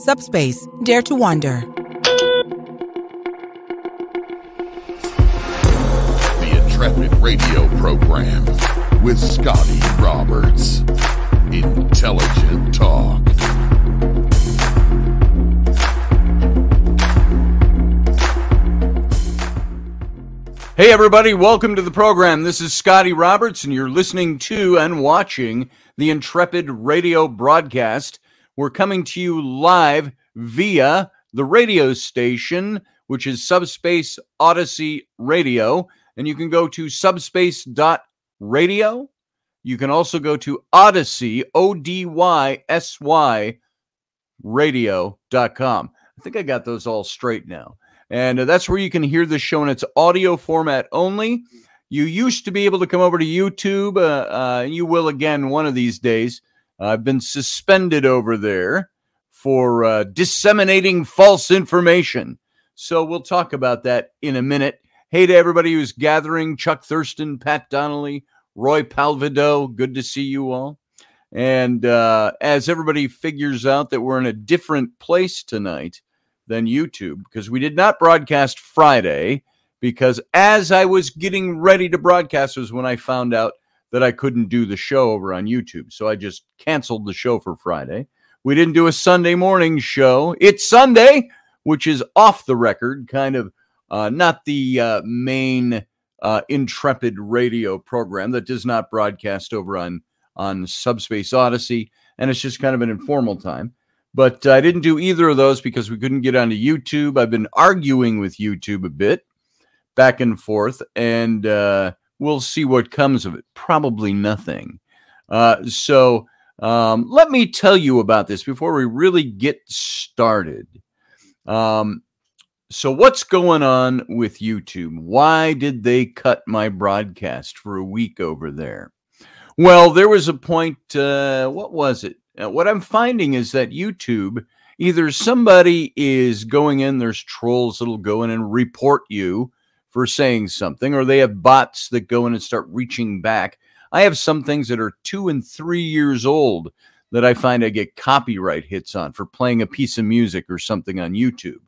Subspace, dare to wander. The Intrepid Radio Program with Scotty Roberts. Intelligent Talk. Hey, everybody, welcome to the program. This is Scotty Roberts, and you're listening to and watching the Intrepid radio broadcast. We're coming to you live via the radio station, which is Subspace Odyssey Radio. And you can go to subspace.radio. You can also go to Odyssey, O D Y S Y, radio.com. I think I got those all straight now. And uh, that's where you can hear the show in its audio format only. You used to be able to come over to YouTube. Uh, uh, you will again one of these days. I've been suspended over there for uh, disseminating false information. So we'll talk about that in a minute. Hey to everybody who's gathering Chuck Thurston, Pat Donnelly, Roy Palvido. Good to see you all. And uh, as everybody figures out that we're in a different place tonight than YouTube, because we did not broadcast Friday, because as I was getting ready to broadcast was when I found out that I couldn't do the show over on YouTube. So I just canceled the show for Friday. We didn't do a Sunday morning show. It's Sunday, which is off the record, kind of uh, not the uh, main uh, Intrepid radio program that does not broadcast over on on Subspace Odyssey, and it's just kind of an informal time. But I didn't do either of those because we couldn't get onto YouTube. I've been arguing with YouTube a bit, back and forth, and uh, we'll see what comes of it. Probably nothing. Uh, so um, let me tell you about this before we really get started. Um, so, what's going on with YouTube? Why did they cut my broadcast for a week over there? Well, there was a point, uh, what was it? Uh, what I'm finding is that YouTube, either somebody is going in, there's trolls that'll go in and report you for saying something, or they have bots that go in and start reaching back. I have some things that are two and three years old that I find I get copyright hits on for playing a piece of music or something on YouTube,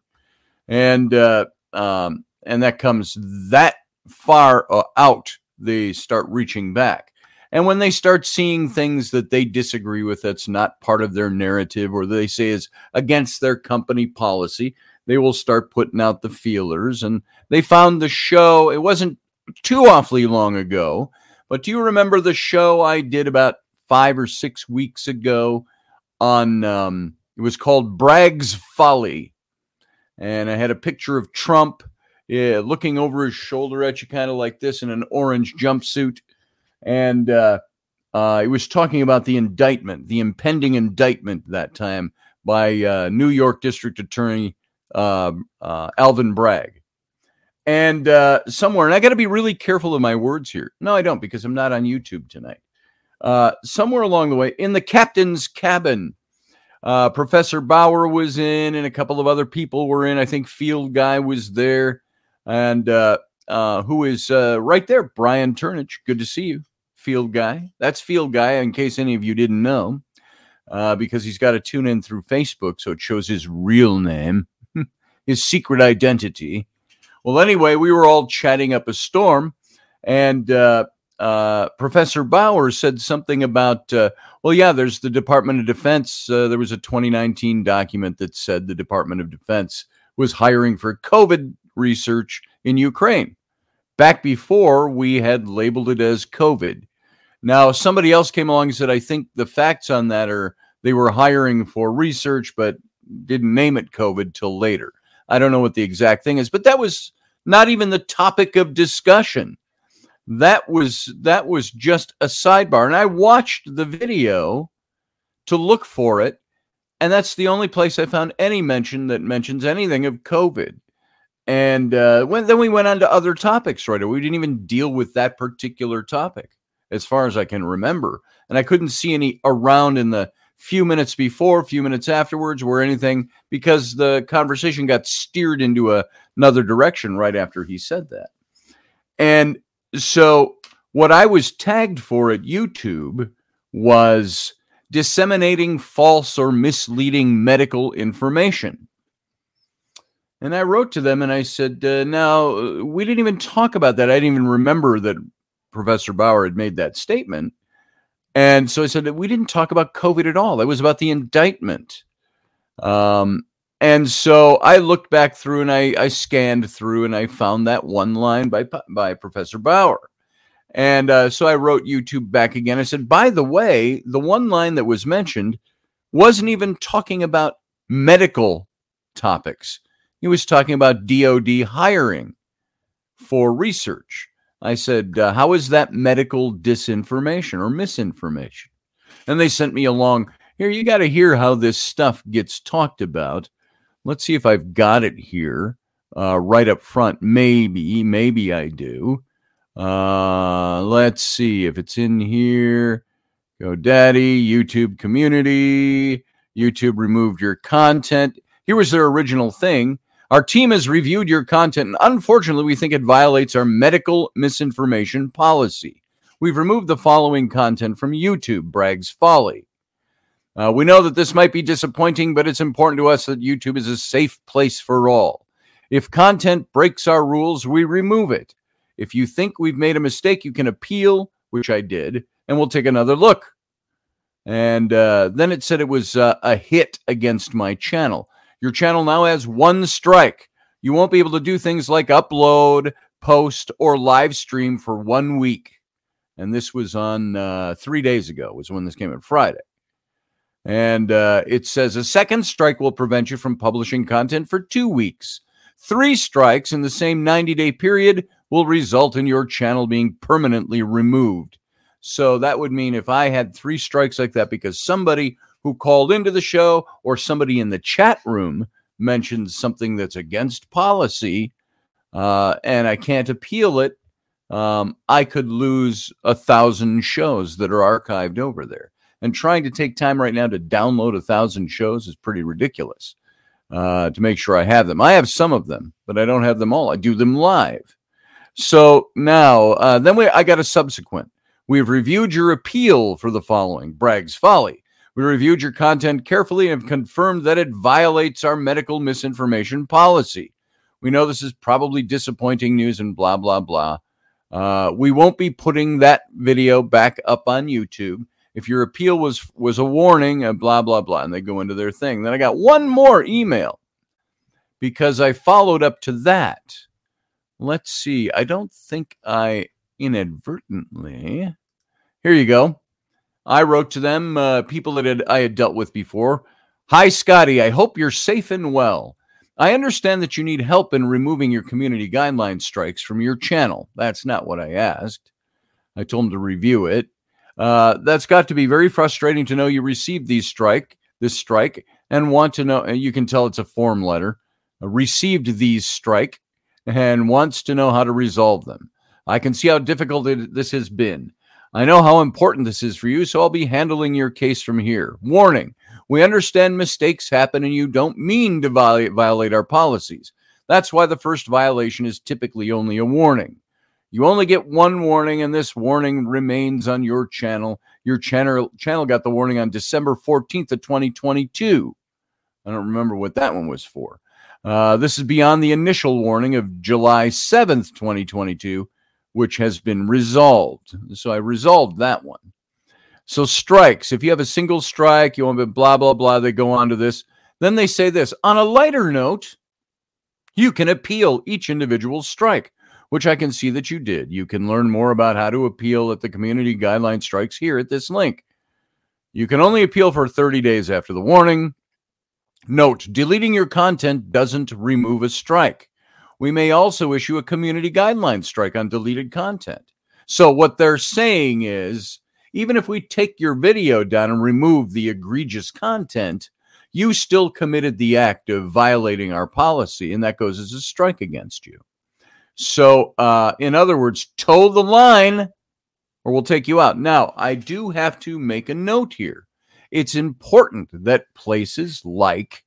and uh, um, and that comes that far uh, out, they start reaching back. And when they start seeing things that they disagree with, that's not part of their narrative or they say is against their company policy, they will start putting out the feelers. And they found the show, it wasn't too awfully long ago, but do you remember the show I did about five or six weeks ago on, um, it was called Bragg's Folly. And I had a picture of Trump yeah, looking over his shoulder at you, kind of like this in an orange jumpsuit and uh, uh, he was talking about the indictment, the impending indictment that time by uh, New York District Attorney uh, uh, Alvin Bragg. And uh, somewhere, and I got to be really careful of my words here. No, I don't, because I'm not on YouTube tonight. Uh, somewhere along the way, in the captain's cabin, uh, Professor Bauer was in, and a couple of other people were in. I think Field Guy was there, and uh, who is uh, right there, Brian Turnage. Good to see you field guy. That's field guy, in case any of you didn't know, uh, because he's got to tune in through Facebook, so it shows his real name, his secret identity. Well, anyway, we were all chatting up a storm, and uh, uh, Professor Bauer said something about, uh, well, yeah, there's the Department of Defense. Uh, there was a 2019 document that said the Department of Defense was hiring for COVID research in Ukraine back before we had labeled it as COVID. Now, somebody else came along and said, I think the facts on that are they were hiring for research, but didn't name it COVID till later. I don't know what the exact thing is, but that was not even the topic of discussion. That was that was just a sidebar. And I watched the video to look for it, and that's the only place I found any mention that mentions anything of COVID. And uh, when, then we went on to other topics, right? We didn't even deal with that particular topic, as far as I can remember. And I couldn't see any around in the few minutes before, a few minutes afterwards, or anything because the conversation got steered into a, another direction right after he said that. And so, what I was tagged for at YouTube was disseminating false or misleading medical information. And I wrote to them and I said, uh, now, uh, we didn't even talk about that. I didn't even remember that Professor Bauer had made that statement. And so I said that we didn't talk about COVID at all. It was about the indictment. Um, and so I looked back through and I, I scanned through and I found that one line by by Professor Bauer. And uh, so I wrote YouTube back again. I said, by the way, the one line that was mentioned wasn't even talking about medical topics. He was talking about DOD hiring for research. I said, uh, How is that medical disinformation or misinformation? And they sent me along. Here, you got to hear how this stuff gets talked about. Let's see if I've got it here uh, right up front. Maybe, maybe I do. Uh, let's see if it's in here. GoDaddy, YouTube community. YouTube removed your content. Here was their original thing. Our team has reviewed your content, and unfortunately, we think it violates our medical misinformation policy. We've removed the following content from YouTube Bragg's Folly. Uh, we know that this might be disappointing, but it's important to us that YouTube is a safe place for all. If content breaks our rules, we remove it. If you think we've made a mistake, you can appeal, which I did, and we'll take another look. And uh, then it said it was uh, a hit against my channel. Your channel now has one strike. You won't be able to do things like upload, post, or live stream for one week. And this was on uh, three days ago, was when this came on Friday. And uh, it says a second strike will prevent you from publishing content for two weeks. Three strikes in the same 90 day period will result in your channel being permanently removed. So that would mean if I had three strikes like that because somebody who called into the show or somebody in the chat room mentions something that's against policy uh, and I can't appeal it, um, I could lose a thousand shows that are archived over there. And trying to take time right now to download a thousand shows is pretty ridiculous uh, to make sure I have them. I have some of them, but I don't have them all. I do them live. So now, uh, then we, I got a subsequent. We've reviewed your appeal for the following Bragg's Folly. We reviewed your content carefully and have confirmed that it violates our medical misinformation policy. We know this is probably disappointing news and blah, blah, blah. Uh, we won't be putting that video back up on YouTube. If your appeal was was a warning and blah blah blah, and they go into their thing. Then I got one more email because I followed up to that. Let's see. I don't think I inadvertently. Here you go. I wrote to them, uh, people that had, I had dealt with before. Hi, Scotty. I hope you're safe and well. I understand that you need help in removing your community guideline strikes from your channel. That's not what I asked. I told him to review it. Uh, that's got to be very frustrating to know you received these strike, this strike, and want to know. You can tell it's a form letter. Uh, received these strike and wants to know how to resolve them. I can see how difficult it, this has been. I know how important this is for you, so I'll be handling your case from here. Warning we understand mistakes happen and you don't mean to violate, our policies. That's why the first violation is typically only a warning. You only get one warning, and this warning remains on your channel. Your channel channel got the warning on December 14th of 2022. I don't remember what that one was for. Uh, this is beyond the initial warning of July 7th, 2022, which has been resolved. So I resolved that one. So strikes, if you have a single strike, you want to blah, blah, blah, they go on to this. Then they say this on a lighter note, you can appeal each individual strike, which I can see that you did. You can learn more about how to appeal at the community guideline strikes here at this link. You can only appeal for 30 days after the warning. Note deleting your content doesn't remove a strike. We may also issue a community guideline strike on deleted content. So, what they're saying is even if we take your video down and remove the egregious content, you still committed the act of violating our policy, and that goes as a strike against you. So, uh, in other words, toe the line or we'll take you out. Now, I do have to make a note here it's important that places like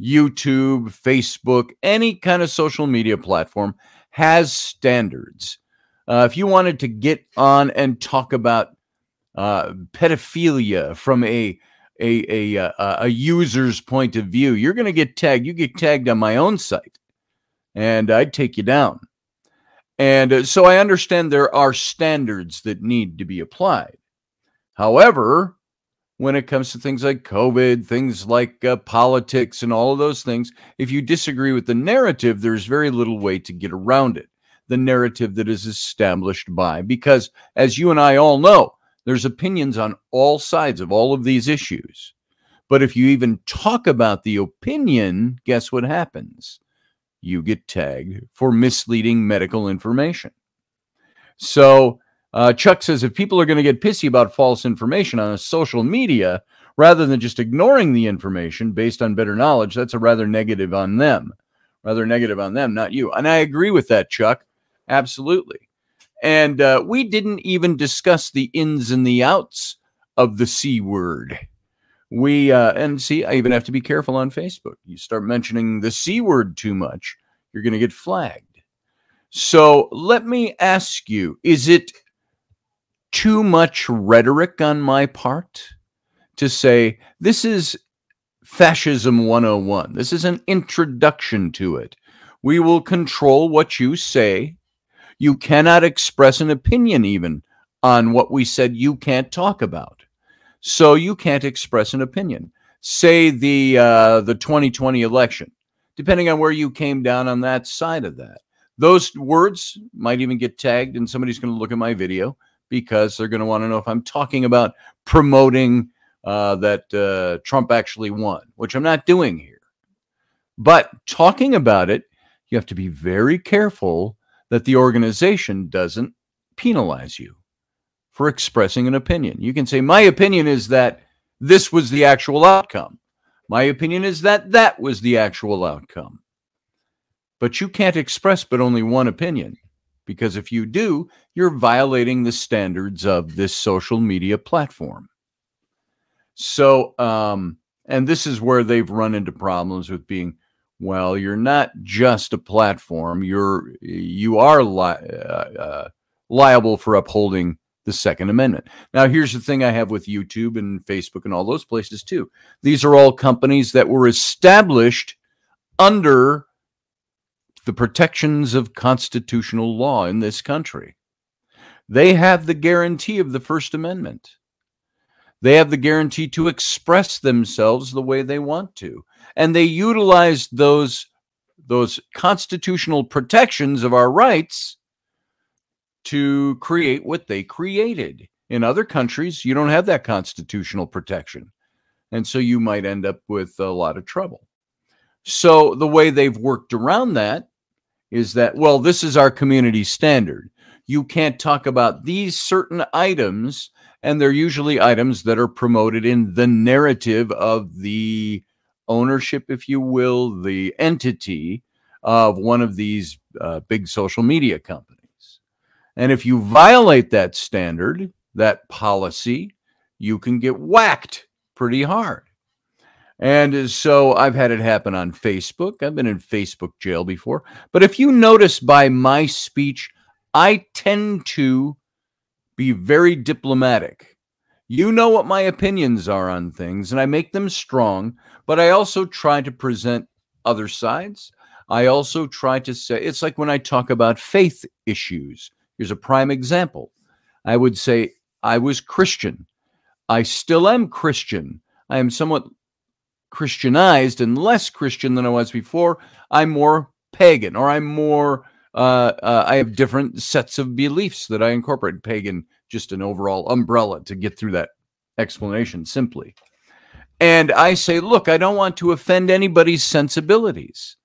YouTube, Facebook, any kind of social media platform has standards. Uh, if you wanted to get on and talk about uh, pedophilia from a a, a, a, a user's point of view, you're going to get tagged. You get tagged on my own site, and I'd take you down. And uh, so I understand there are standards that need to be applied. However, when it comes to things like COVID, things like uh, politics, and all of those things. If you disagree with the narrative, there's very little way to get around it. The narrative that is established by, because as you and I all know, there's opinions on all sides of all of these issues. But if you even talk about the opinion, guess what happens? You get tagged for misleading medical information. So, uh, Chuck says if people are going to get pissy about false information on social media rather than just ignoring the information based on better knowledge, that's a rather negative on them. Rather negative on them, not you. And I agree with that, Chuck. Absolutely. And uh, we didn't even discuss the ins and the outs of the C word. We, uh, and see, I even have to be careful on Facebook. You start mentioning the C word too much, you're going to get flagged. So let me ask you is it too much rhetoric on my part to say this is fascism 101. This is an introduction to it. We will control what you say. You cannot express an opinion even on what we said you can't talk about. So you can't express an opinion. Say the uh, the 2020 election, depending on where you came down on that side of that. Those words might even get tagged, and somebody's going to look at my video because they're going to want to know if I'm talking about promoting uh, that uh, Trump actually won, which I'm not doing here. But talking about it, you have to be very careful that the organization doesn't penalize you for expressing an opinion. You can say, My opinion is that this was the actual outcome. My opinion is that that was the actual outcome. But you can't express but only one opinion because if you do, you're violating the standards of this social media platform. So, um, and this is where they've run into problems with being, well, you're not just a platform. You're you are li- uh, uh, liable for upholding the Second Amendment. Now, here's the thing I have with YouTube and Facebook and all those places too. These are all companies that were established under the protections of constitutional law in this country. They have the guarantee of the First Amendment. They have the guarantee to express themselves the way they want to. And they utilize those, those constitutional protections of our rights to create what they created. In other countries, you don't have that constitutional protection. And so you might end up with a lot of trouble. So the way they've worked around that is that, well, this is our community standard. You can't talk about these certain items, and they're usually items that are promoted in the narrative of the ownership, if you will, the entity of one of these uh, big social media companies. And if you violate that standard, that policy, you can get whacked pretty hard. And so I've had it happen on Facebook. I've been in Facebook jail before. But if you notice by my speech, I tend to be very diplomatic. You know what my opinions are on things, and I make them strong, but I also try to present other sides. I also try to say it's like when I talk about faith issues. Here's a prime example. I would say I was Christian. I still am Christian. I am somewhat Christianized and less Christian than I was before. I'm more pagan, or I'm more. Uh, uh, I have different sets of beliefs that I incorporate. Pagan, just an overall umbrella to get through that explanation simply. And I say, look, I don't want to offend anybody's sensibilities.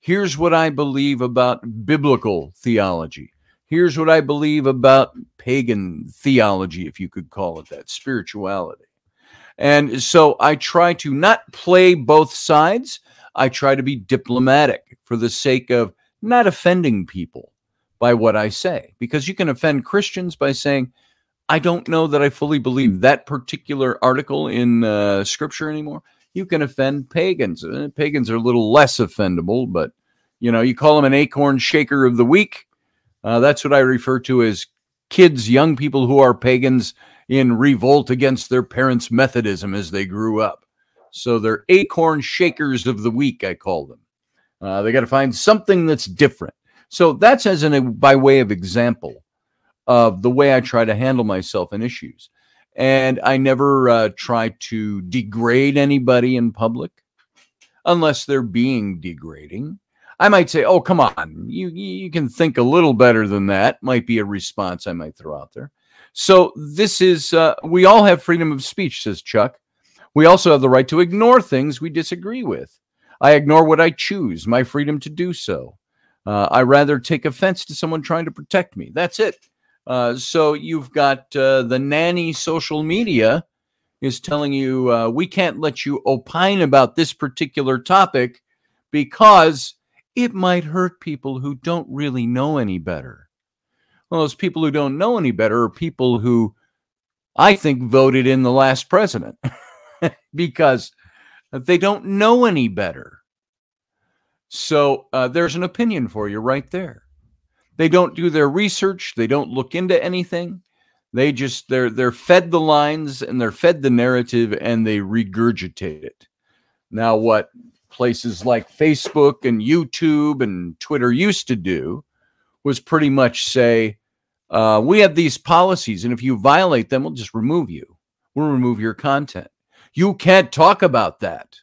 Here's what I believe about biblical theology. Here's what I believe about pagan theology, if you could call it that, spirituality. And so I try to not play both sides. I try to be diplomatic for the sake of not offending people by what I say, because you can offend Christians by saying, I don't know that I fully believe that particular article in uh, scripture anymore. You can offend pagans. Uh, pagans are a little less offendable, but you know, you call them an acorn shaker of the week. Uh, that's what I refer to as kids, young people who are pagans in revolt against their parents' Methodism as they grew up. So they're acorn shakers of the week, I call them. Uh, they got to find something that's different. So that's as an by way of example of the way I try to handle myself in issues. And I never uh, try to degrade anybody in public unless they're being degrading. I might say, "Oh, come on, you you can think a little better than that." Might be a response I might throw out there. So this is uh, we all have freedom of speech, says Chuck. We also have the right to ignore things we disagree with. I ignore what I choose, my freedom to do so. Uh, I rather take offense to someone trying to protect me. That's it. Uh, so you've got uh, the nanny social media is telling you uh, we can't let you opine about this particular topic because it might hurt people who don't really know any better. Well, those people who don't know any better are people who I think voted in the last president because they don't know any better. So uh, there's an opinion for you right there. They don't do their research. They don't look into anything. They just they're they're fed the lines and they're fed the narrative and they regurgitate it. Now, what places like Facebook and YouTube and Twitter used to do was pretty much say, uh, we have these policies, and if you violate them, we'll just remove you. We'll remove your content. You can't talk about that.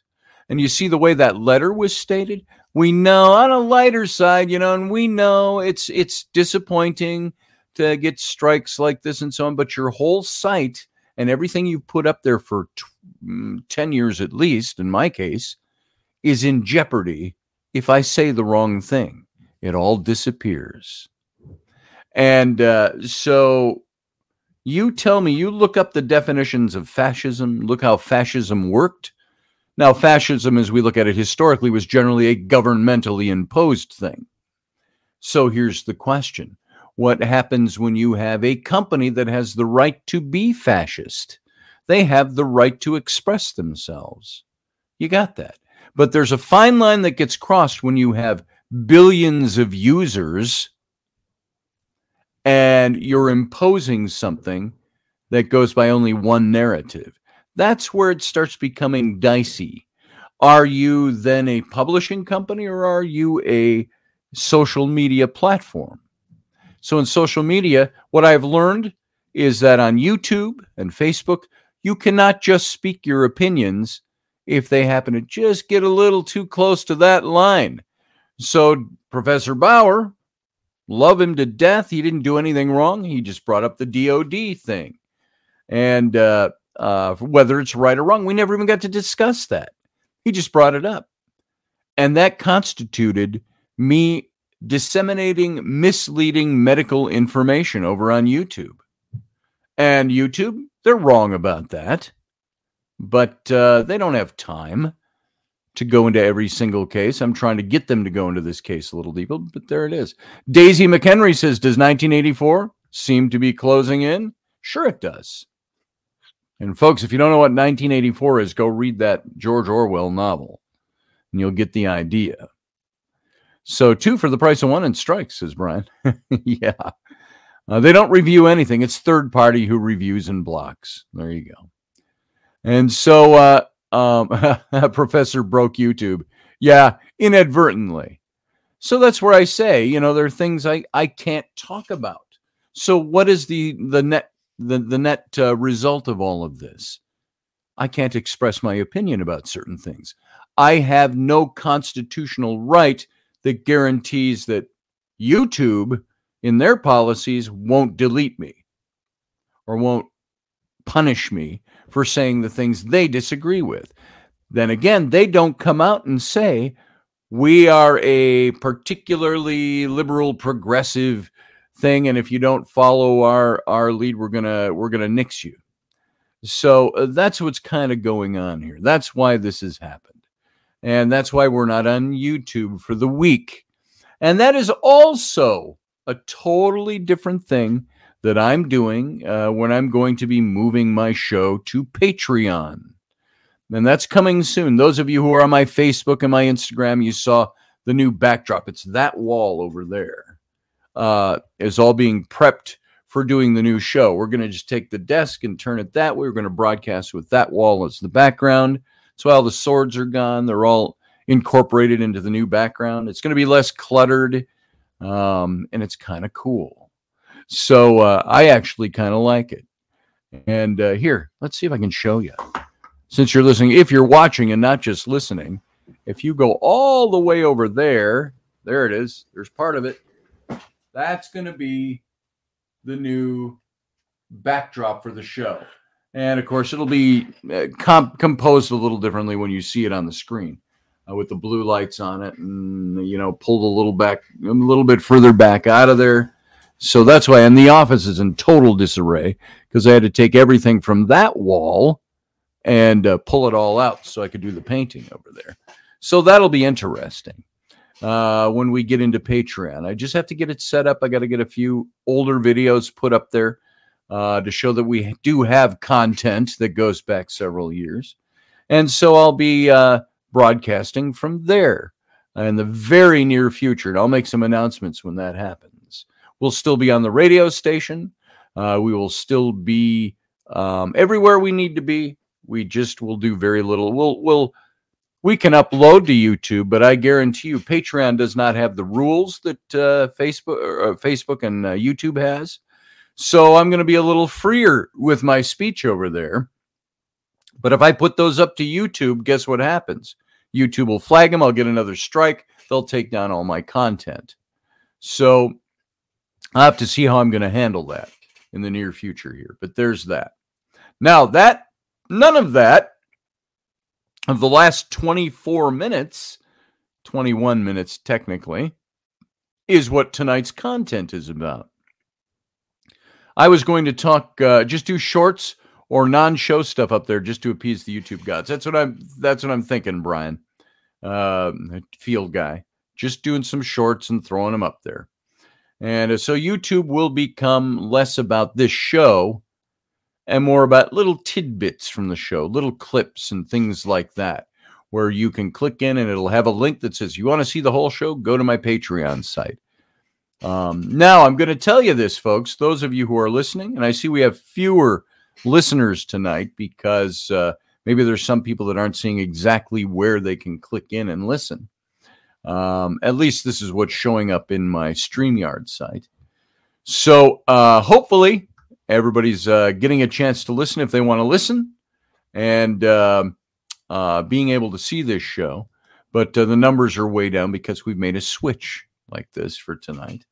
And you see the way that letter was stated. We know on a lighter side, you know, and we know it's it's disappointing to get strikes like this and so on. But your whole site and everything you've put up there for t- mm, ten years at least, in my case, is in jeopardy if I say the wrong thing it all disappears. And uh, so you tell me, you look up the definitions of fascism, look how fascism worked. Now, fascism, as we look at it historically, was generally a governmentally imposed thing. So here's the question What happens when you have a company that has the right to be fascist? They have the right to express themselves. You got that. But there's a fine line that gets crossed when you have billions of users and you're imposing something that goes by only one narrative. That's where it starts becoming dicey. Are you then a publishing company or are you a social media platform? So, in social media, what I've learned is that on YouTube and Facebook, you cannot just speak your opinions if they happen to just get a little too close to that line. So Professor Bauer, love him to death. He didn't do anything wrong. He just brought up the DOD thing. And uh, uh, whether it's right or wrong, we never even got to discuss that. He just brought it up. And that constituted me disseminating misleading medical information over on YouTube. And YouTube, they're wrong about that. But uh, they don't have time to go into every single case. I'm trying to get them to go into this case a little deeper, but there it is. Daisy McHenry says, Does 1984 seem to be closing in? Sure, it does. And folks, if you don't know what 1984 is, go read that George Orwell novel and you'll get the idea. So, two for the price of one and strikes, says Brian. yeah. Uh, they don't review anything. It's third party who reviews and blocks. There you go. And so, uh, um, Professor broke YouTube. Yeah, inadvertently. So that's where I say, you know, there are things I, I can't talk about. So what is the the net the, the net uh, result of all of this? I can't express my opinion about certain things. I have no constitutional right that guarantees that YouTube in their policies won't delete me or won't punish me for saying the things they disagree with. Then again, they don't come out and say, we are a particularly liberal progressive thing and if you don't follow our our lead we're going to we're going to nix you. So uh, that's what's kind of going on here. That's why this has happened. And that's why we're not on youtube for the week. And that is also a totally different thing that i'm doing uh, when i'm going to be moving my show to patreon and that's coming soon those of you who are on my facebook and my instagram you saw the new backdrop it's that wall over there uh, is all being prepped for doing the new show. We're going to just take the desk and turn it that way. We're going to broadcast with that wall as the background. So all the swords are gone. They're all incorporated into the new background. It's going to be less cluttered, um, and it's kind of cool. So uh, I actually kind of like it. And uh, here, let's see if I can show you. Since you're listening, if you're watching and not just listening, if you go all the way over there, there it is. There's part of it. That's going to be the new backdrop for the show. And of course, it'll be uh, comp- composed a little differently when you see it on the screen uh, with the blue lights on it and, you know, pulled a little back, a little bit further back out of there. So that's why, and the office is in total disarray because I had to take everything from that wall and uh, pull it all out so I could do the painting over there. So that'll be interesting uh, when we get into Patreon. I just have to get it set up. I got to get a few older videos put up there uh, to show that we do have content that goes back several years. And so I'll be uh, broadcasting from there in the very near future. And I'll make some announcements when that happens. We'll still be on the radio station. Uh, we will still be um, everywhere we need to be. We just will do very little. We'll we'll we can upload to YouTube, but I guarantee you, Patreon does not have the rules that uh, Facebook, uh, Facebook and uh, YouTube has. So I'm going to be a little freer with my speech over there. But if I put those up to YouTube, guess what happens? YouTube will flag them. I'll get another strike. They'll take down all my content. So I have to see how I'm going to handle that in the near future here. But there's that. Now that none of that of the last 24 minutes, 21 minutes technically, is what tonight's content is about. I was going to talk, uh, just do shorts or non-show stuff up there, just to appease the YouTube gods. That's what I'm. That's what I'm thinking, Brian, uh, field guy. Just doing some shorts and throwing them up there, and so YouTube will become less about this show and more about little tidbits from the show, little clips and things like that, where you can click in and it'll have a link that says, You want to see the whole show? Go to my Patreon site. Um, now, I'm going to tell you this, folks, those of you who are listening, and I see we have fewer listeners tonight because uh, maybe there's some people that aren't seeing exactly where they can click in and listen. Um, at least this is what's showing up in my StreamYard site. So uh, hopefully everybody's uh, getting a chance to listen if they want to listen and uh, uh, being able to see this show. But uh, the numbers are way down because we've made a switch like this for tonight.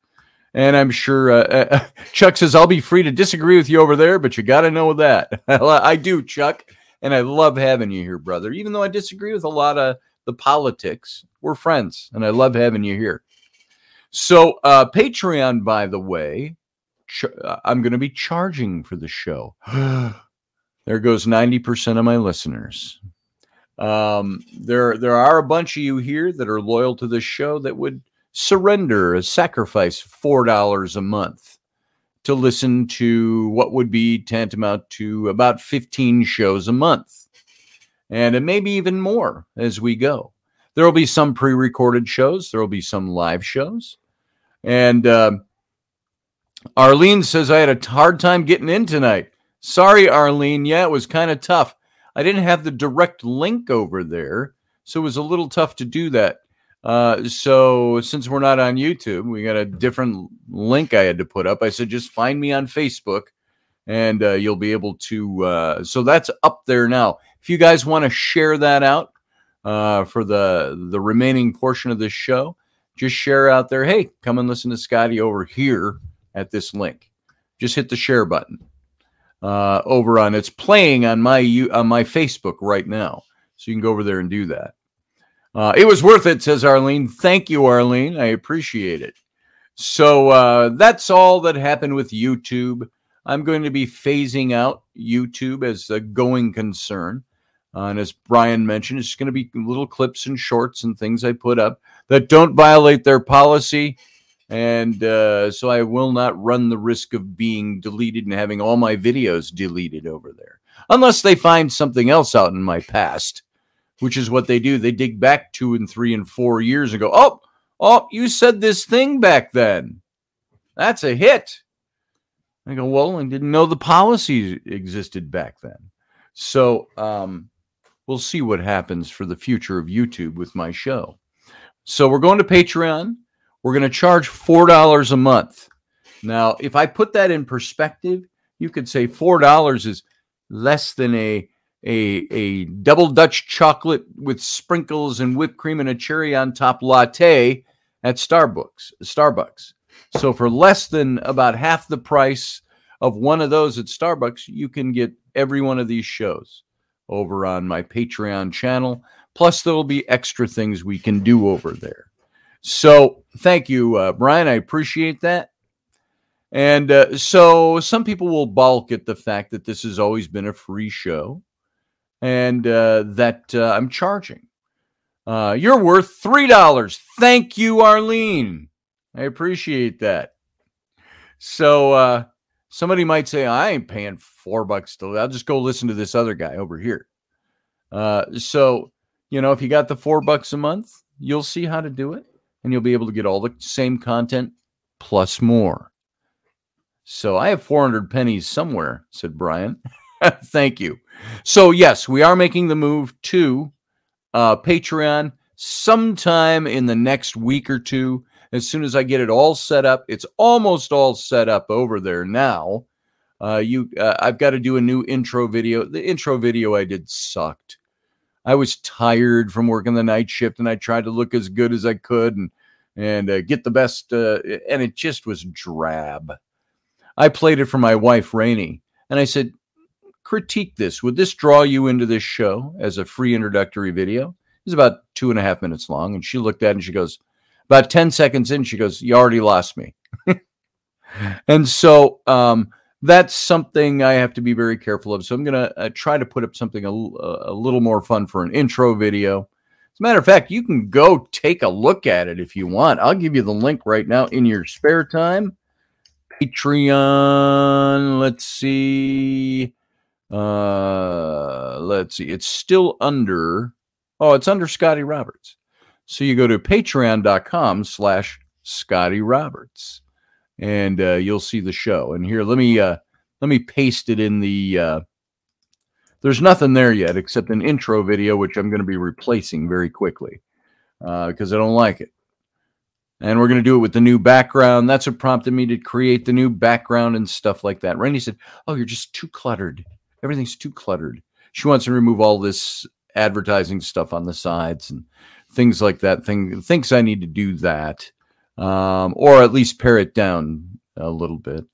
And I'm sure uh, uh, Chuck says, I'll be free to disagree with you over there, but you got to know that. I do, Chuck. And I love having you here, brother. Even though I disagree with a lot of the politics, we're friends and I love having you here. So, Patreon, by the way, ch- uh, I'm going to be charging for the show. there goes 90% of my listeners. Um, there, there are a bunch of you here that are loyal to this show that would surrender a sacrifice $4 a month to listen to what would be tantamount to about 15 shows a month. And it may be even more as we go. There will be some pre recorded shows, there will be some live shows. And uh, Arlene says, I had a hard time getting in tonight. Sorry, Arlene. Yeah, it was kind of tough. I didn't have the direct link over there So it was a little tough to do that. Uh, so since we're not on YouTube, we got a different link I had to put up. I said, just find me on Facebook and uh, you'll be able to. Uh, so that's up there now. If you guys want to share that out uh, for the the remaining portion of this show, just share out there. Hey, come and listen to Scotty over here at this link. Just hit the share button uh, over on. It's playing on my on my Facebook right now, so you can go over there and do that. Uh, it was worth it, says Arlene. Thank you, Arlene. I appreciate it. So uh, that's all that happened with YouTube. I'm going to be phasing out YouTube as a going concern. Uh, and as Brian mentioned, it's going to be little clips and shorts and things I put up that don't violate their policy. And uh, so I will not run the risk of being deleted and having all my videos deleted over there, unless they find something else out in my past, which is what they do. They dig back two and three and four years and go, oh, oh, you said this thing back then. That's a hit. I go, well, I didn't know the policy existed back then. So um, we'll see what happens for the future of YouTube with my show. So we're going to Patreon. We're going to charge $4 a month. Now, if I put that in perspective, you could say $4 is less than a a, a double Dutch chocolate with sprinkles and whipped cream and a cherry on top latte at Starbucks. Starbucks. So for less than about half the price of one of those at Starbucks, you can get every one of these shows over on my Patreon channel. Plus, there will be extra things we can do over there. So, thank you, uh, Brian. I appreciate that. And uh, so, some people will balk at the fact that this has always been a free show and uh, that uh, I'm charging. Uh, you're worth $3. Thank you, Arlene. I appreciate that. So, uh, somebody might say, I ain't paying four bucks to, I'll just go listen to this other guy over here. Uh, so, you know, if you got the four bucks a month, you'll see how to do it and you'll be able to get all the same content plus more. So I have 400 pennies somewhere, said Brian. Thank you. So, yes, we are making the move to uh, Patreon sometime in the next week or two. As soon as I get it all set up, it's almost all set up over there now. Uh, you, uh, I've got to do a new intro video. The intro video I did sucked. I was tired from working the night shift, and I tried to look as good as I could and and uh, get the best, uh, and it just was drab. I played it for my wife Rainey, and I said, "Critique this. Would this draw you into this show as a free introductory video?" It's about two and a half minutes long, and she looked at it and she goes, about 10 seconds in, she goes, You already lost me. and so um, that's something I have to be very careful of. So I'm going to uh, try to put up something a, a little more fun for an intro video. As a matter of fact, you can go take a look at it if you want. I'll give you the link right now in your spare time. Patreon, let's see. Uh, let's see. It's still under, oh, it's under Scotty Roberts. So you go to patreon.com slash Scotty Roberts and uh, you'll see the show. And here, let me uh, let me paste it in the. Uh, there's nothing there yet except an intro video, which I'm going to be replacing very quickly because uh, I don't like it. And we're going to do it with the new background. That's what prompted me to create the new background and stuff like that. Rainey said, "Oh, you're just too cluttered. Everything's too cluttered." She wants to remove all this advertising stuff on the sides and things like that. Thing thinks I need to do that, um, or at least pare it down a little bit.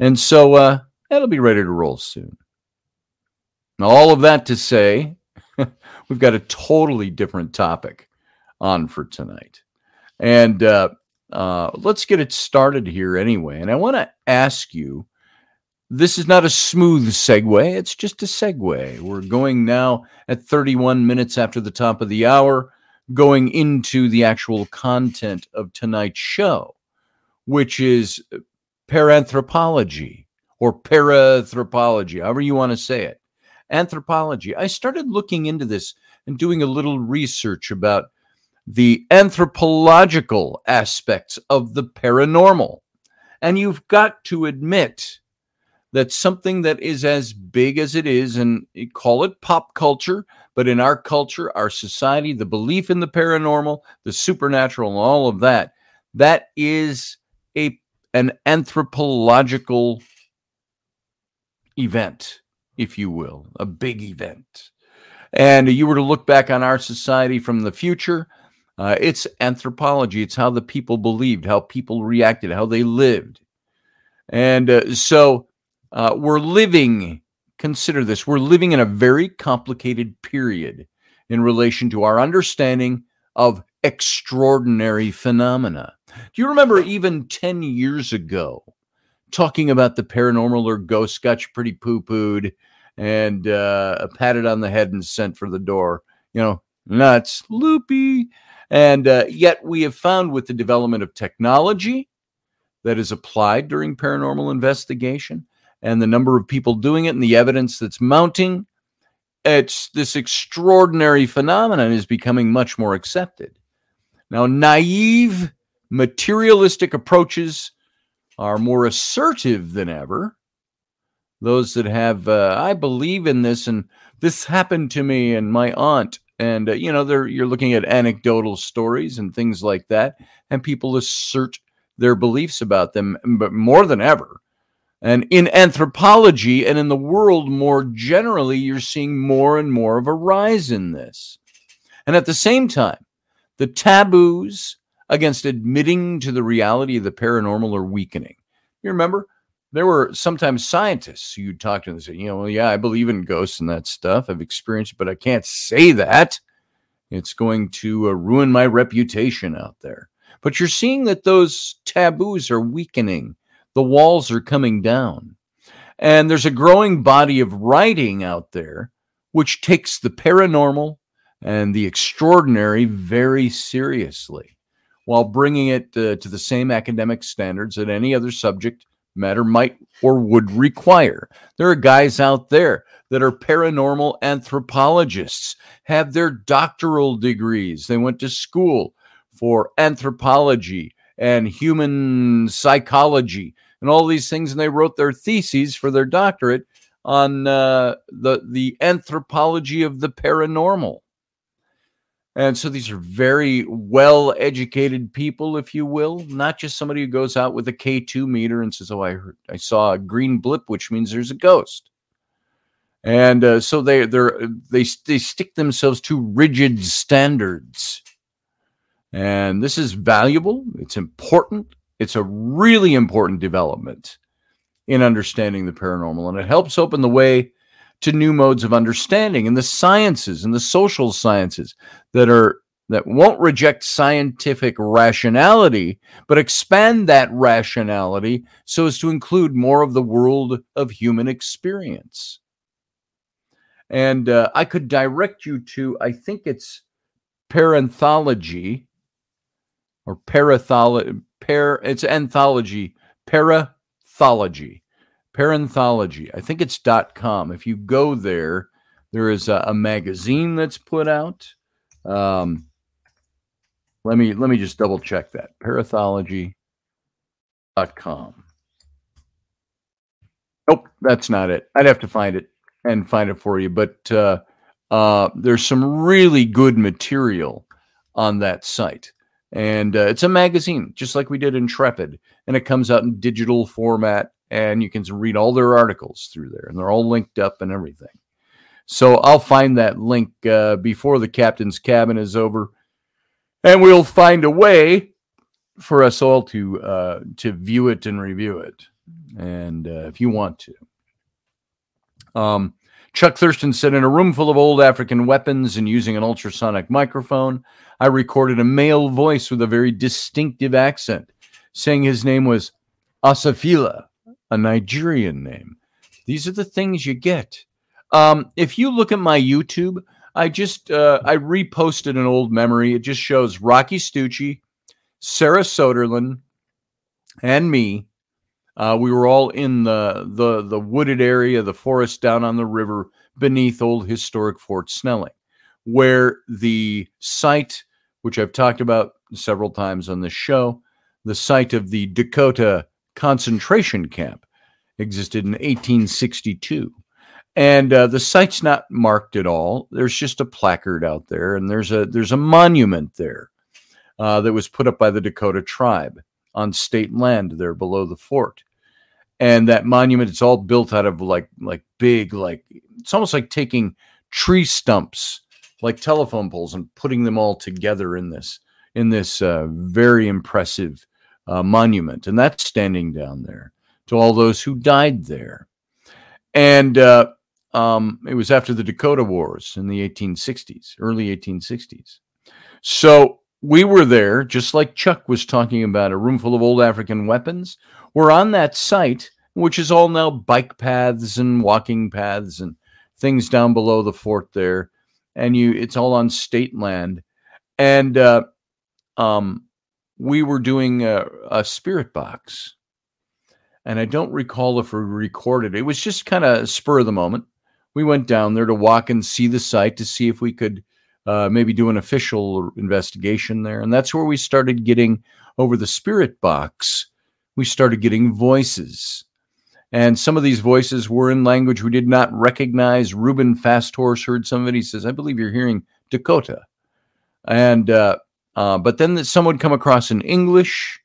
And so uh, that'll be ready to roll soon. Now, all of that to say, we've got a totally different topic on for tonight, and uh, uh, let's get it started here anyway. And I want to ask you. This is not a smooth segue. It's just a segue. We're going now at 31 minutes after the top of the hour going into the actual content of tonight's show, which is paranthropology or paraanthropology, however you want to say it. Anthropology. I started looking into this and doing a little research about the anthropological aspects of the paranormal. And you've got to admit that something that is as big as it is, and call it pop culture, but in our culture, our society, the belief in the paranormal, the supernatural, and all of that, that is a an anthropological event, if you will, a big event. And you were to look back on our society from the future, uh, it's anthropology. It's how the people believed, how people reacted, how they lived. And uh, so uh, we're living, consider this, we're living in a very complicated period in relation to our understanding of extraordinary phenomena. Do you remember even 10 years ago talking about the paranormal or ghost got you pretty poo pooed and uh, patted on the head and sent for the door? You know, nuts, loopy. And uh, yet we have found with the development of technology that is applied during paranormal investigation and the number of people doing it and the evidence that's mounting, it's this extraordinary phenomenon is becoming much more accepted. Now, naive, materialistic approaches are more assertive than ever. Those that have, uh, I believe in this, and this happened to me and my aunt, and uh, you know, you're looking at anecdotal stories and things like that, and people assert their beliefs about them, but more than ever, and in anthropology and in the world more generally, you're seeing more and more of a rise in this. And at the same time, the taboos against admitting to the reality of the paranormal are weakening. You remember? There were sometimes scientists who you'd talk to and say, you know, well, yeah, I believe in ghosts and that stuff. I've experienced but I can't say that. It's going to uh, ruin my reputation out there. But you're seeing that those taboos are weakening the walls are coming down. And there's a growing body of writing out there which takes the paranormal and the extraordinary very seriously while bringing it uh, to the same academic standards that any other subject matter might or would require. There are guys out there that are paranormal anthropologists, have their doctoral degrees. They went to school for anthropology and human psychology and all these things, and they wrote their theses for their doctorate on uh, the the anthropology of the paranormal. And so these are very well educated people, if you will, not just somebody who goes out with a K2 meter and says, Oh, I heard, I saw a green blip, which means there's a ghost. And uh, so they, they, they stick themselves to rigid standards. And this is valuable, it's important, it's a really important development in understanding the paranormal, and it helps open the way to new modes of understanding in the sciences and the social sciences that are that won't reject scientific rationality, but expand that rationality so as to include more of the world of human experience. And uh, I could direct you to, I think it's paranthology or parathology, par, it's anthology, parathology, paranthology. I think it's dot com. If you go there, there is a, a magazine that's put out. Um, let me let me just double check that parathology.com. Nope, that's not it. I'd have to find it and find it for you. But uh, uh, there's some really good material on that site. And uh, it's a magazine, just like we did Intrepid. And it comes out in digital format, and you can read all their articles through there, and they're all linked up and everything. So I'll find that link uh, before the captain's cabin is over, and we'll find a way for us all to uh, to view it and review it. And uh, if you want to, um, Chuck Thurston said, in a room full of old African weapons and using an ultrasonic microphone, I recorded a male voice with a very distinctive accent, saying his name was Asafila, a Nigerian name. These are the things you get. Um, if you look at my YouTube, I just uh, I reposted an old memory. It just shows Rocky Stucci, Sarah Soderlin, and me. Uh, we were all in the, the the wooded area, the forest down on the river beneath old historic Fort Snelling, where the site, which I've talked about several times on this show, the site of the Dakota concentration camp existed in 1862. And uh, the site's not marked at all. There's just a placard out there, and there's a there's a monument there uh, that was put up by the Dakota tribe on state land there below the fort. And that monument, it's all built out of like like big like it's almost like taking tree stumps like telephone poles and putting them all together in this in this uh, very impressive uh, monument, and that's standing down there to all those who died there. And uh, um, it was after the Dakota Wars in the 1860s, early 1860s. So we were there, just like Chuck was talking about, a room full of old African weapons. We're on that site, which is all now bike paths and walking paths and things down below the fort there. And you, it's all on state land. And uh, um, we were doing a, a spirit box. And I don't recall if we recorded it. It was just kind of spur of the moment we went down there to walk and see the site to see if we could uh, maybe do an official investigation there. And that's where we started getting over the spirit box. We started getting voices. And some of these voices were in language we did not recognize. Reuben Fasthorse heard some of it. He says, I believe you're hearing Dakota. And, uh, uh, but then some would come across in English.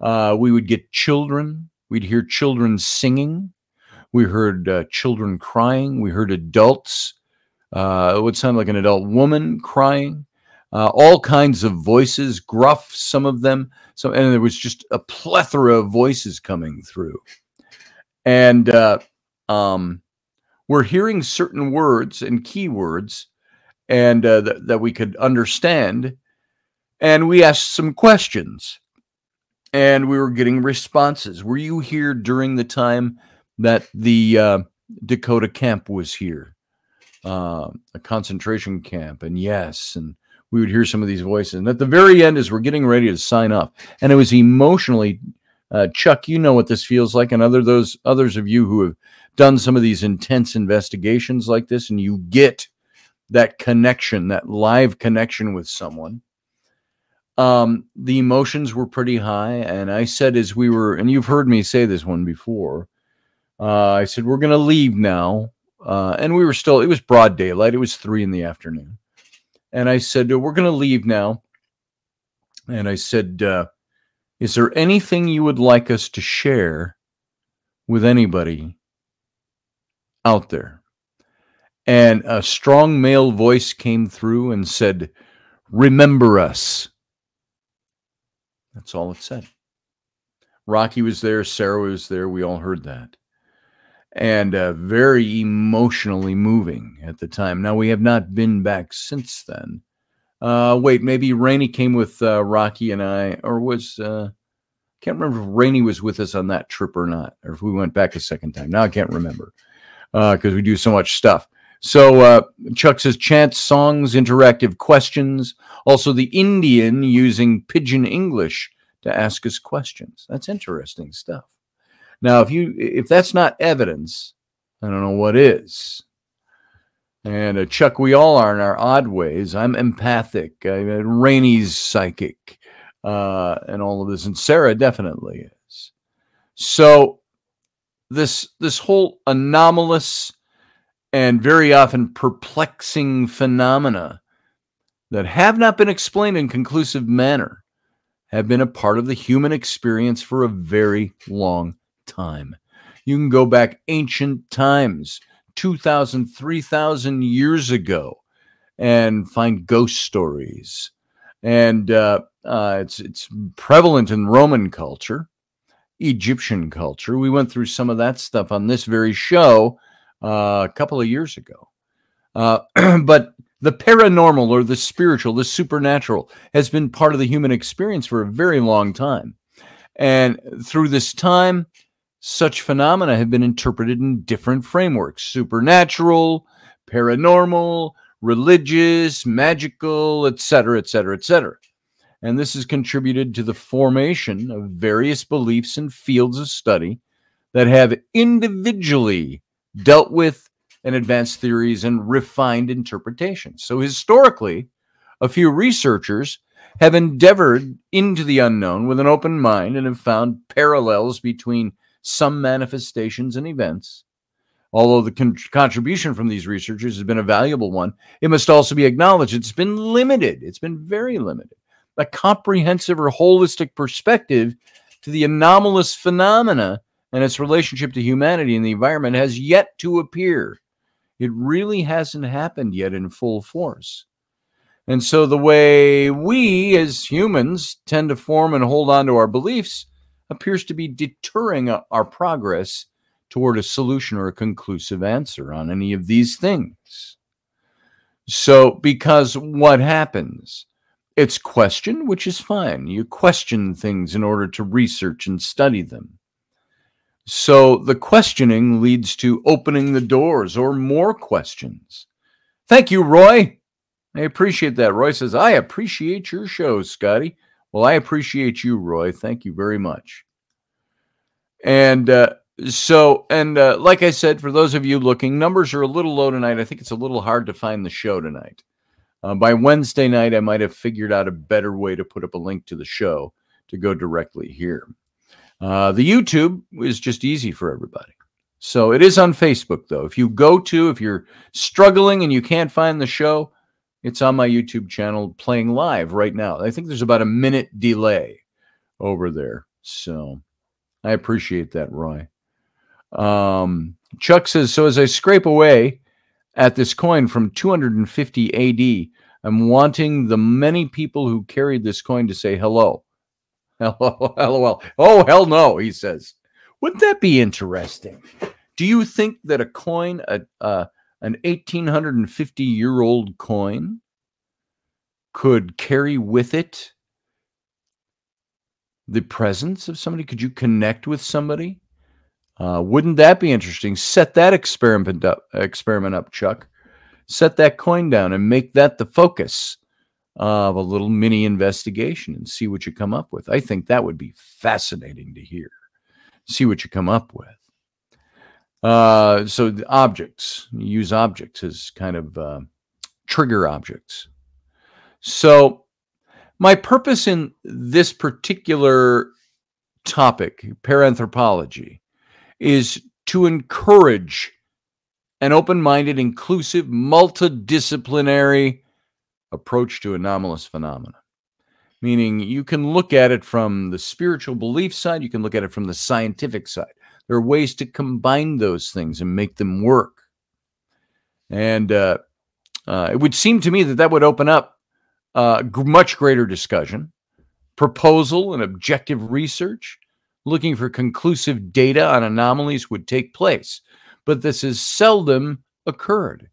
Uh, we would get children. We'd hear children singing. We heard uh, children crying. We heard adults. Uh, it would sound like an adult woman crying. Uh, all kinds of voices, gruff, some of them. So, and there was just a plethora of voices coming through. And uh, um, we're hearing certain words and keywords, and uh, th- that we could understand. And we asked some questions, and we were getting responses. Were you here during the time that the uh, Dakota camp was here, uh, a concentration camp, and yes, and we would hear some of these voices. And at the very end, as we're getting ready to sign up, and it was emotionally, uh, Chuck, you know what this feels like, and other those others of you who have done some of these intense investigations like this, and you get that connection, that live connection with someone. Um, the emotions were pretty high, and I said as we were, and you've heard me say this one before uh, I said, We're going to leave now. Uh, and we were still, it was broad daylight. It was three in the afternoon. And I said, We're going to leave now. And I said, uh, Is there anything you would like us to share with anybody out there? And a strong male voice came through and said, Remember us. That's all it said. Rocky was there, Sarah was there. We all heard that and uh, very emotionally moving at the time. Now we have not been back since then. Uh, wait, maybe Rainey came with uh, Rocky and I, or was uh, can't remember if Rainey was with us on that trip or not, or if we went back a second time. Now I can't remember because uh, we do so much stuff. So uh, Chuck says chants, songs, interactive questions. Also, the Indian using pidgin English to ask us questions. That's interesting stuff. Now, if you if that's not evidence, I don't know what is. And uh, Chuck, we all are in our odd ways. I'm empathic. I mean, Rainey's psychic, uh, and all of this, and Sarah definitely is. So this this whole anomalous and very often perplexing phenomena that have not been explained in conclusive manner have been a part of the human experience for a very long time. You can go back ancient times, 2,000, 3,000 years ago, and find ghost stories. And uh, uh, it's, it's prevalent in Roman culture, Egyptian culture. We went through some of that stuff on this very show uh, a couple of years ago. Uh, but the paranormal or the spiritual, the supernatural, has been part of the human experience for a very long time. And through this time, such phenomena have been interpreted in different frameworks supernatural, paranormal, religious, magical, etc., etc., etc. And this has contributed to the formation of various beliefs and fields of study that have individually dealt with and advanced theories and refined interpretations. So, historically, a few researchers have endeavored into the unknown with an open mind and have found parallels between some manifestations and events. Although the con- contribution from these researchers has been a valuable one, it must also be acknowledged it's been limited. It's been very limited. A comprehensive or holistic perspective to the anomalous phenomena and its relationship to humanity and the environment has yet to appear. It really hasn't happened yet in full force. And so the way we as humans tend to form and hold on to our beliefs appears to be deterring our progress toward a solution or a conclusive answer on any of these things. So, because what happens? It's question, which is fine. You question things in order to research and study them. So, the questioning leads to opening the doors or more questions. Thank you, Roy. I appreciate that. Roy says, I appreciate your show, Scotty. Well, I appreciate you, Roy. Thank you very much. And uh, so, and uh, like I said, for those of you looking, numbers are a little low tonight. I think it's a little hard to find the show tonight. Uh, by Wednesday night, I might have figured out a better way to put up a link to the show to go directly here. Uh, the YouTube is just easy for everybody. So it is on Facebook, though. If you go to, if you're struggling and you can't find the show, it's on my YouTube channel playing live right now. I think there's about a minute delay over there. So I appreciate that, Roy. Um, Chuck says, So as I scrape away at this coin from 250 AD, I'm wanting the many people who carried this coin to say hello. Hello, lol. Oh, hell no, he says. Wouldn't that be interesting? Do you think that a coin, a, uh, an 1850 year old coin, could carry with it the presence of somebody? Could you connect with somebody? Uh, wouldn't that be interesting? Set that experiment up, experiment up, Chuck. Set that coin down and make that the focus of a little mini investigation and see what you come up with. I think that would be fascinating to hear. See what you come up with. Uh, so objects, use objects as kind of uh, trigger objects. So my purpose in this particular topic, paranthropology, is to encourage an open minded, inclusive, multidisciplinary approach to anomalous phenomena. Meaning, you can look at it from the spiritual belief side, you can look at it from the scientific side. There are ways to combine those things and make them work. And uh, uh, it would seem to me that that would open up uh, much greater discussion, proposal, and objective research looking for conclusive data on anomalies would take place, but this has seldom occurred.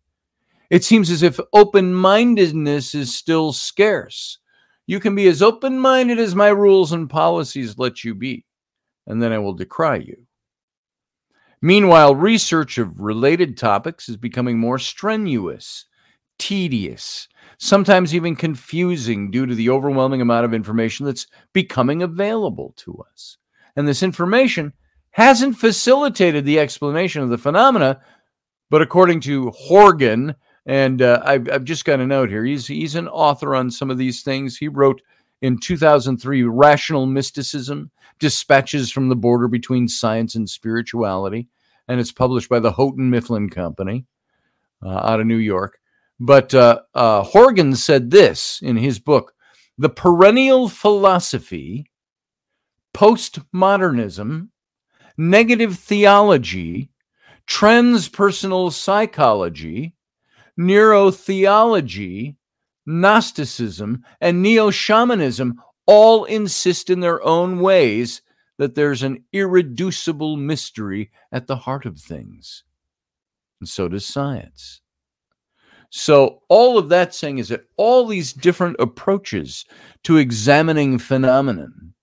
It seems as if open mindedness is still scarce. You can be as open minded as my rules and policies let you be, and then I will decry you. Meanwhile, research of related topics is becoming more strenuous, tedious, sometimes even confusing due to the overwhelming amount of information that's becoming available to us. And this information hasn't facilitated the explanation of the phenomena. But according to Horgan, and uh, I've, I've just got a note here, he's, he's an author on some of these things. He wrote in 2003 Rational Mysticism Dispatches from the Border Between Science and Spirituality. And it's published by the Houghton Mifflin Company uh, out of New York. But uh, uh, Horgan said this in his book The Perennial Philosophy postmodernism, negative theology, transpersonal psychology, neurotheology, Gnosticism, and neo shamanism all insist in their own ways that there's an irreducible mystery at the heart of things. And so does science. So, all of that saying is that all these different approaches to examining phenomenon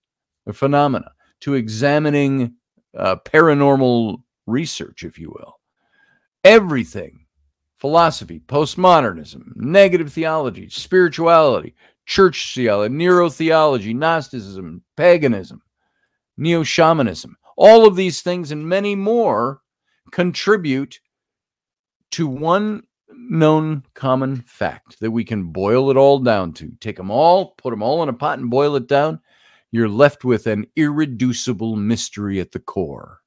phenomena, to examining uh, paranormal research, if you will. Everything philosophy, postmodernism, negative theology, spirituality, church theology, neurotheology, Gnosticism, paganism, neo shamanism, all of these things and many more contribute to one known common fact that we can boil it all down to. Take them all, put them all in a pot and boil it down, you're left with an irreducible mystery at the core.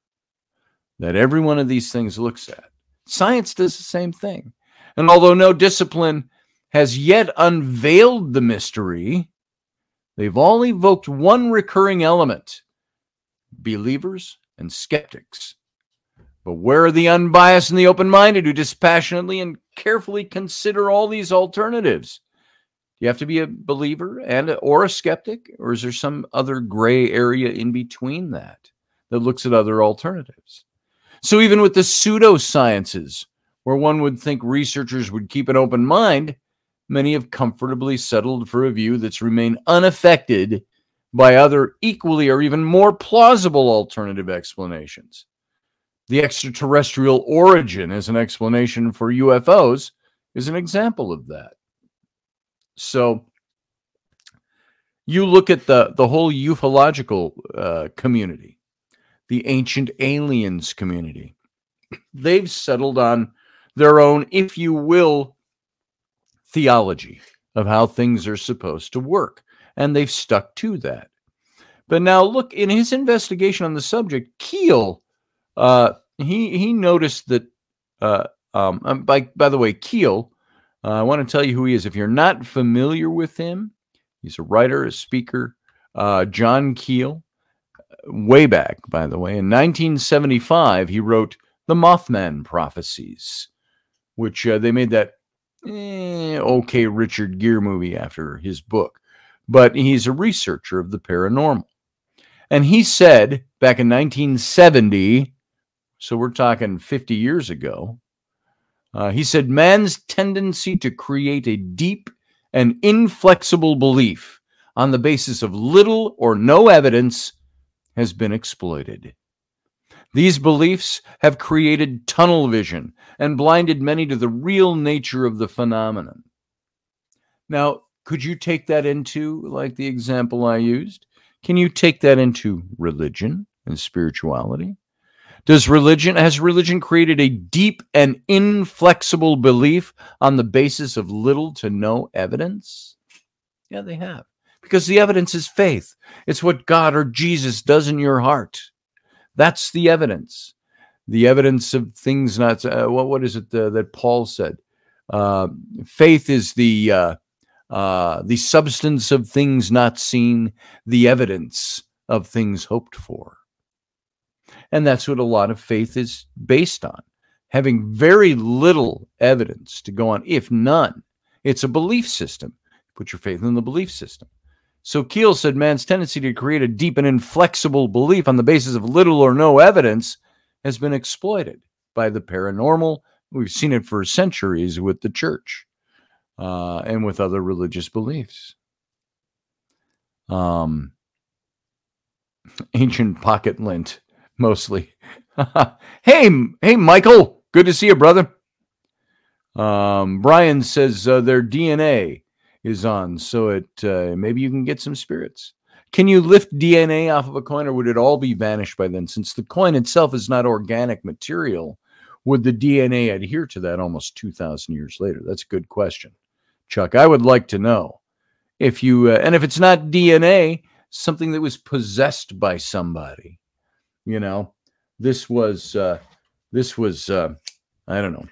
that every one of these things looks at. Science does the same thing. And although no discipline has yet unveiled the mystery, they've all evoked one recurring element believers and skeptics. But where are the unbiased and the open minded who dispassionately and carefully consider all these alternatives? Do you have to be a believer and or a skeptic, or is there some other gray area in between that that looks at other alternatives? So even with the pseudosciences, where one would think researchers would keep an open mind, many have comfortably settled for a view that's remained unaffected by other equally or even more plausible alternative explanations. The extraterrestrial origin as an explanation for UFOs is an example of that. So you look at the, the whole ufological uh, community, the ancient aliens community, they've settled on their own, if you will, theology of how things are supposed to work. And they've stuck to that. But now look in his investigation on the subject, Keel, uh, he he noticed that. Uh, um, um, by by the way, Keel, uh, I want to tell you who he is. If you're not familiar with him, he's a writer, a speaker. Uh, John Keel, way back, by the way, in 1975, he wrote the Mothman Prophecies, which uh, they made that eh, okay Richard Gere movie after his book. But he's a researcher of the paranormal. And he said back in 1970, so we're talking 50 years ago, uh, he said man's tendency to create a deep and inflexible belief on the basis of little or no evidence has been exploited. These beliefs have created tunnel vision and blinded many to the real nature of the phenomenon. Now, could you take that into, like the example I used? Can you take that into religion and spirituality? Does religion, has religion created a deep and inflexible belief on the basis of little to no evidence? Yeah, they have. Because the evidence is faith. It's what God or Jesus does in your heart. That's the evidence. The evidence of things not, uh, what, what is it uh, that Paul said? Uh, faith is the, uh, uh, the substance of things not seen, the evidence of things hoped for. And that's what a lot of faith is based on having very little evidence to go on, if none. It's a belief system. Put your faith in the belief system. So Keel said man's tendency to create a deep and inflexible belief on the basis of little or no evidence has been exploited by the paranormal. We've seen it for centuries with the church uh, and with other religious beliefs. Um, ancient pocket lint mostly. hey, hey, Michael, good to see you, brother. Um, Brian says uh, their DNA is on, so it uh, maybe you can get some spirits. Can you lift DNA off of a coin, or would it all be vanished by then? Since the coin itself is not organic material, would the DNA adhere to that almost two thousand years later? That's a good question, Chuck. I would like to know if you, uh, and if it's not DNA, something that was possessed by somebody you know, this was uh, this was uh, I don't know.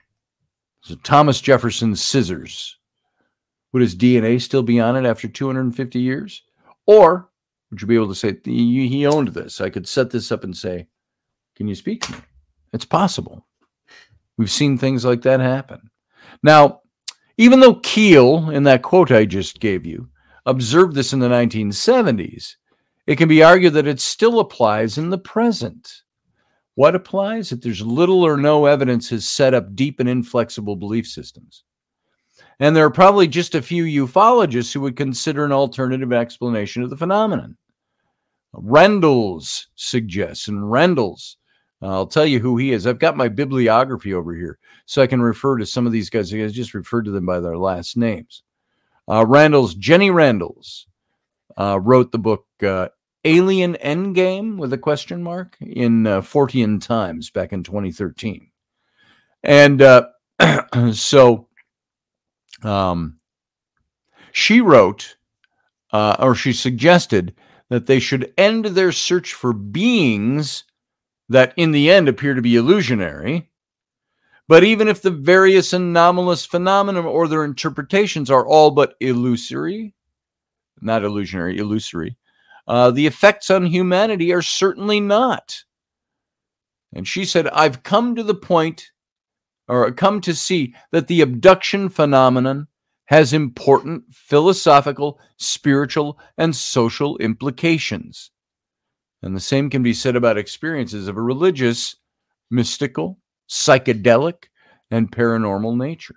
Thomas Jefferson's scissors. Would his DNA still be on it after 250 years? Or would you be able to say he owned this? I could set this up and say, "Can you speak to me?" It's possible. We've seen things like that happen. Now, even though Keel, in that quote I just gave you, observed this in the 1970s, it can be argued that it still applies in the present. What applies? That there's little or no evidence has set up deep and inflexible belief systems. And there are probably just a few ufologists who would consider an alternative explanation of the phenomenon. Randles suggests, and Randles, I'll tell you who he is. I've got my bibliography over here, so I can refer to some of these guys. I just referred to them by their last names. Uh, Randles, Jenny Randles, uh, wrote the book uh, Alien Endgame with a question mark in uh, Fortean Times back in 2013. And uh, so um, she wrote, uh, or she suggested, that they should end their search for beings that in the end appear to be illusionary. But even if the various anomalous phenomena or their interpretations are all but illusory, not illusionary, illusory, uh, the effects on humanity are certainly not. And she said, I've come to the point, or come to see that the abduction phenomenon has important philosophical, spiritual, and social implications. And the same can be said about experiences of a religious, mystical, psychedelic, and paranormal nature.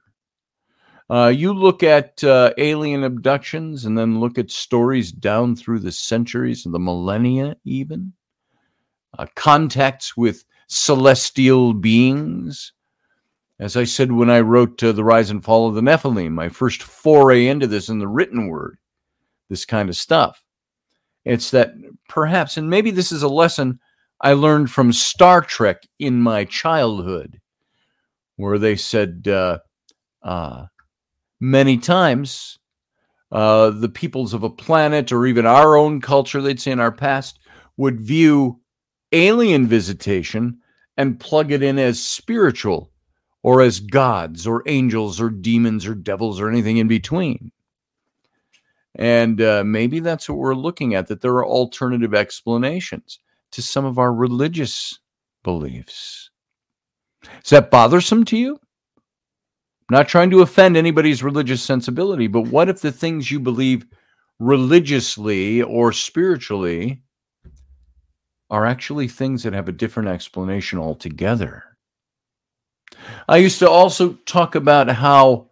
Uh, you look at uh, alien abductions and then look at stories down through the centuries and the millennia, even uh, contacts with celestial beings. As I said when I wrote uh, The Rise and Fall of the Nephilim, my first foray into this in the written word, this kind of stuff. It's that perhaps, and maybe this is a lesson I learned from Star Trek in my childhood, where they said uh, uh, many times uh, the peoples of a planet or even our own culture, they'd say in our past, would view alien visitation and plug it in as spiritual or as gods or angels or demons or devils or anything in between. And uh, maybe that's what we're looking at, that there are alternative explanations to some of our religious beliefs. Is that bothersome to you? I'm not trying to offend anybody's religious sensibility, but what if the things you believe religiously or spiritually are actually things that have a different explanation altogether? I used to also talk about how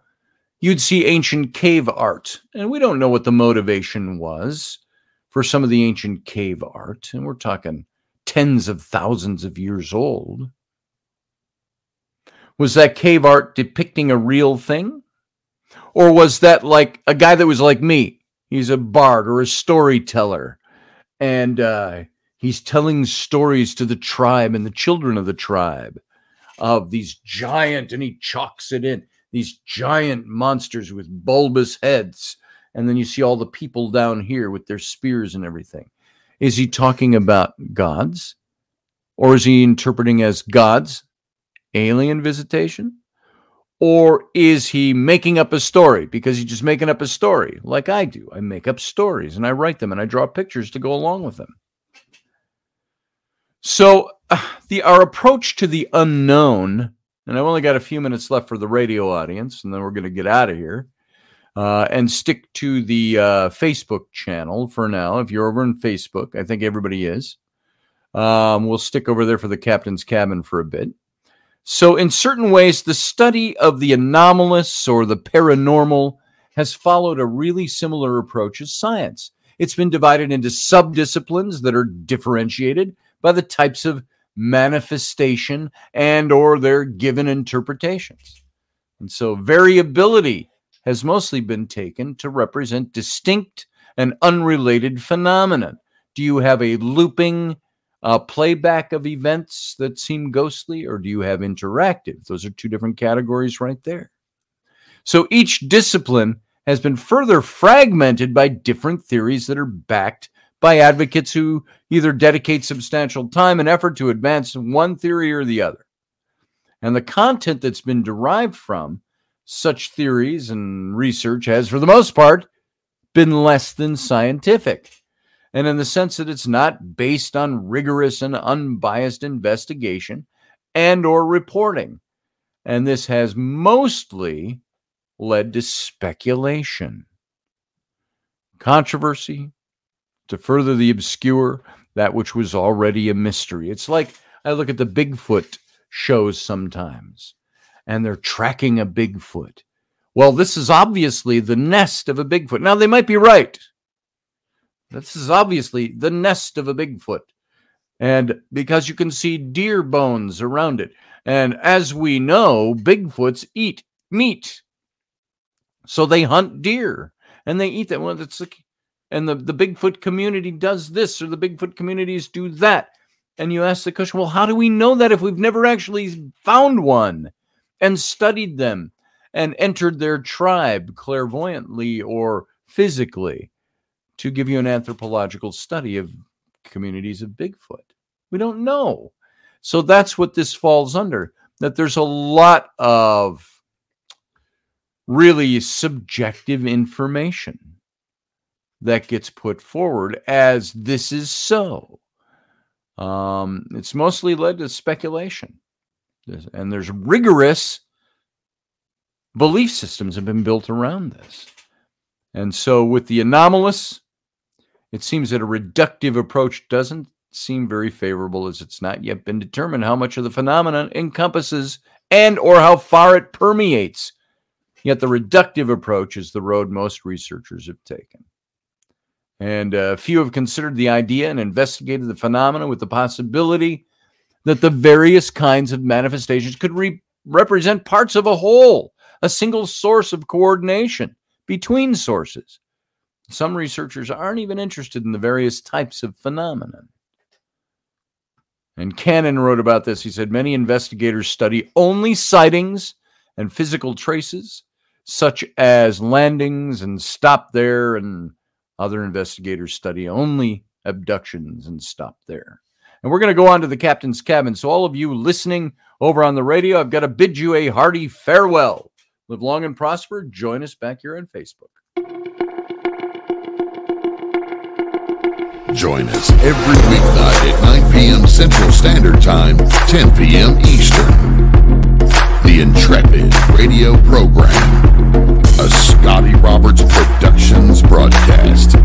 you'd see ancient cave art. And we don't know what the motivation was for some of the ancient cave art. And we're talking tens of thousands of years old. Was that cave art depicting a real thing? Or was that like a guy that was like me? He's a bard or a storyteller. And uh, he's telling stories to the tribe and the children of the tribe of these giant, and he chalks it in these giant monsters with bulbous heads. And then you see all the people down here with their spears and everything. Is he talking about gods? Or is he interpreting as gods, alien visitation? Or is he making up a story because he's just making up a story like I do? I make up stories and I write them and I draw pictures to go along with them. So, uh, the our approach to the unknown and I've only got a few minutes left for the radio audience, and then we're going to get out of here uh, and stick to the uh, Facebook channel for now. If you're over in Facebook, I think everybody is. Um, we'll stick over there for the captain's cabin for a bit. So, in certain ways, the study of the anomalous or the paranormal has followed a really similar approach as science. It's been divided into subdisciplines that are differentiated by the types of manifestation and or their given interpretations. And so variability has mostly been taken to represent distinct and unrelated phenomenon. Do you have a looping uh, playback of events that seem ghostly, or do you have interactive? Those are two different categories right there. So each discipline has been further fragmented by different theories that are backed by advocates who either dedicate substantial time and effort to advance one theory or the other. And the content that's been derived from such theories and research has, for the most part, been less than scientific. And in the sense that it's not based on rigorous and unbiased investigation and or reporting. And this has mostly led to speculation, controversy, to further the obscure that which was already a mystery. It's like I look at the Bigfoot shows sometimes, and they're tracking a Bigfoot. Well, this is obviously the nest of a Bigfoot. Now, they might be right. This is obviously the nest of a Bigfoot. And because you can see deer bones around it. And as we know, Bigfoots eat meat. So they hunt deer and they eat them. Well, it's like and the, the Bigfoot community does this or the Bigfoot communities do that. And you ask the question, well, how do we know that if we've never actually found one and studied them and entered their tribe clairvoyantly or physically to give you an anthropological study of communities of Bigfoot? We don't know. So that's what this falls under. That there's a lot of really subjective information that gets put forward as this is so. Um, it's mostly led to speculation. And there's rigorous belief systems have been built around this. And so with the anomalous, it seems that a reductive approach doesn't seem very favorable as it's not yet been determined how much of the phenomenon encompasses and or how far it permeates. Yet the reductive approach is the road most researchers have taken. And a uh, few have considered the idea and investigated the phenomena with the possibility that the various kinds of manifestations could re- represent parts of a whole, a single source of coordination between sources. Some researchers aren't even interested in the various types of phenomenon. And Cannon wrote about this. He said many investigators study only sightings and physical traces, such as landings and stop there, and other investigators study only abductions and stop there. And we're going to go on to the captain's cabin. So, all of you listening over on the radio, I've got to bid you a hearty farewell. Live long and prosper. Join us back here on Facebook. Join us every weeknight at 9 p.m. Central Standard Time, 10 p.m. Eastern. The Intrepid Radio Program, Scotty Roberts Productions broadcast.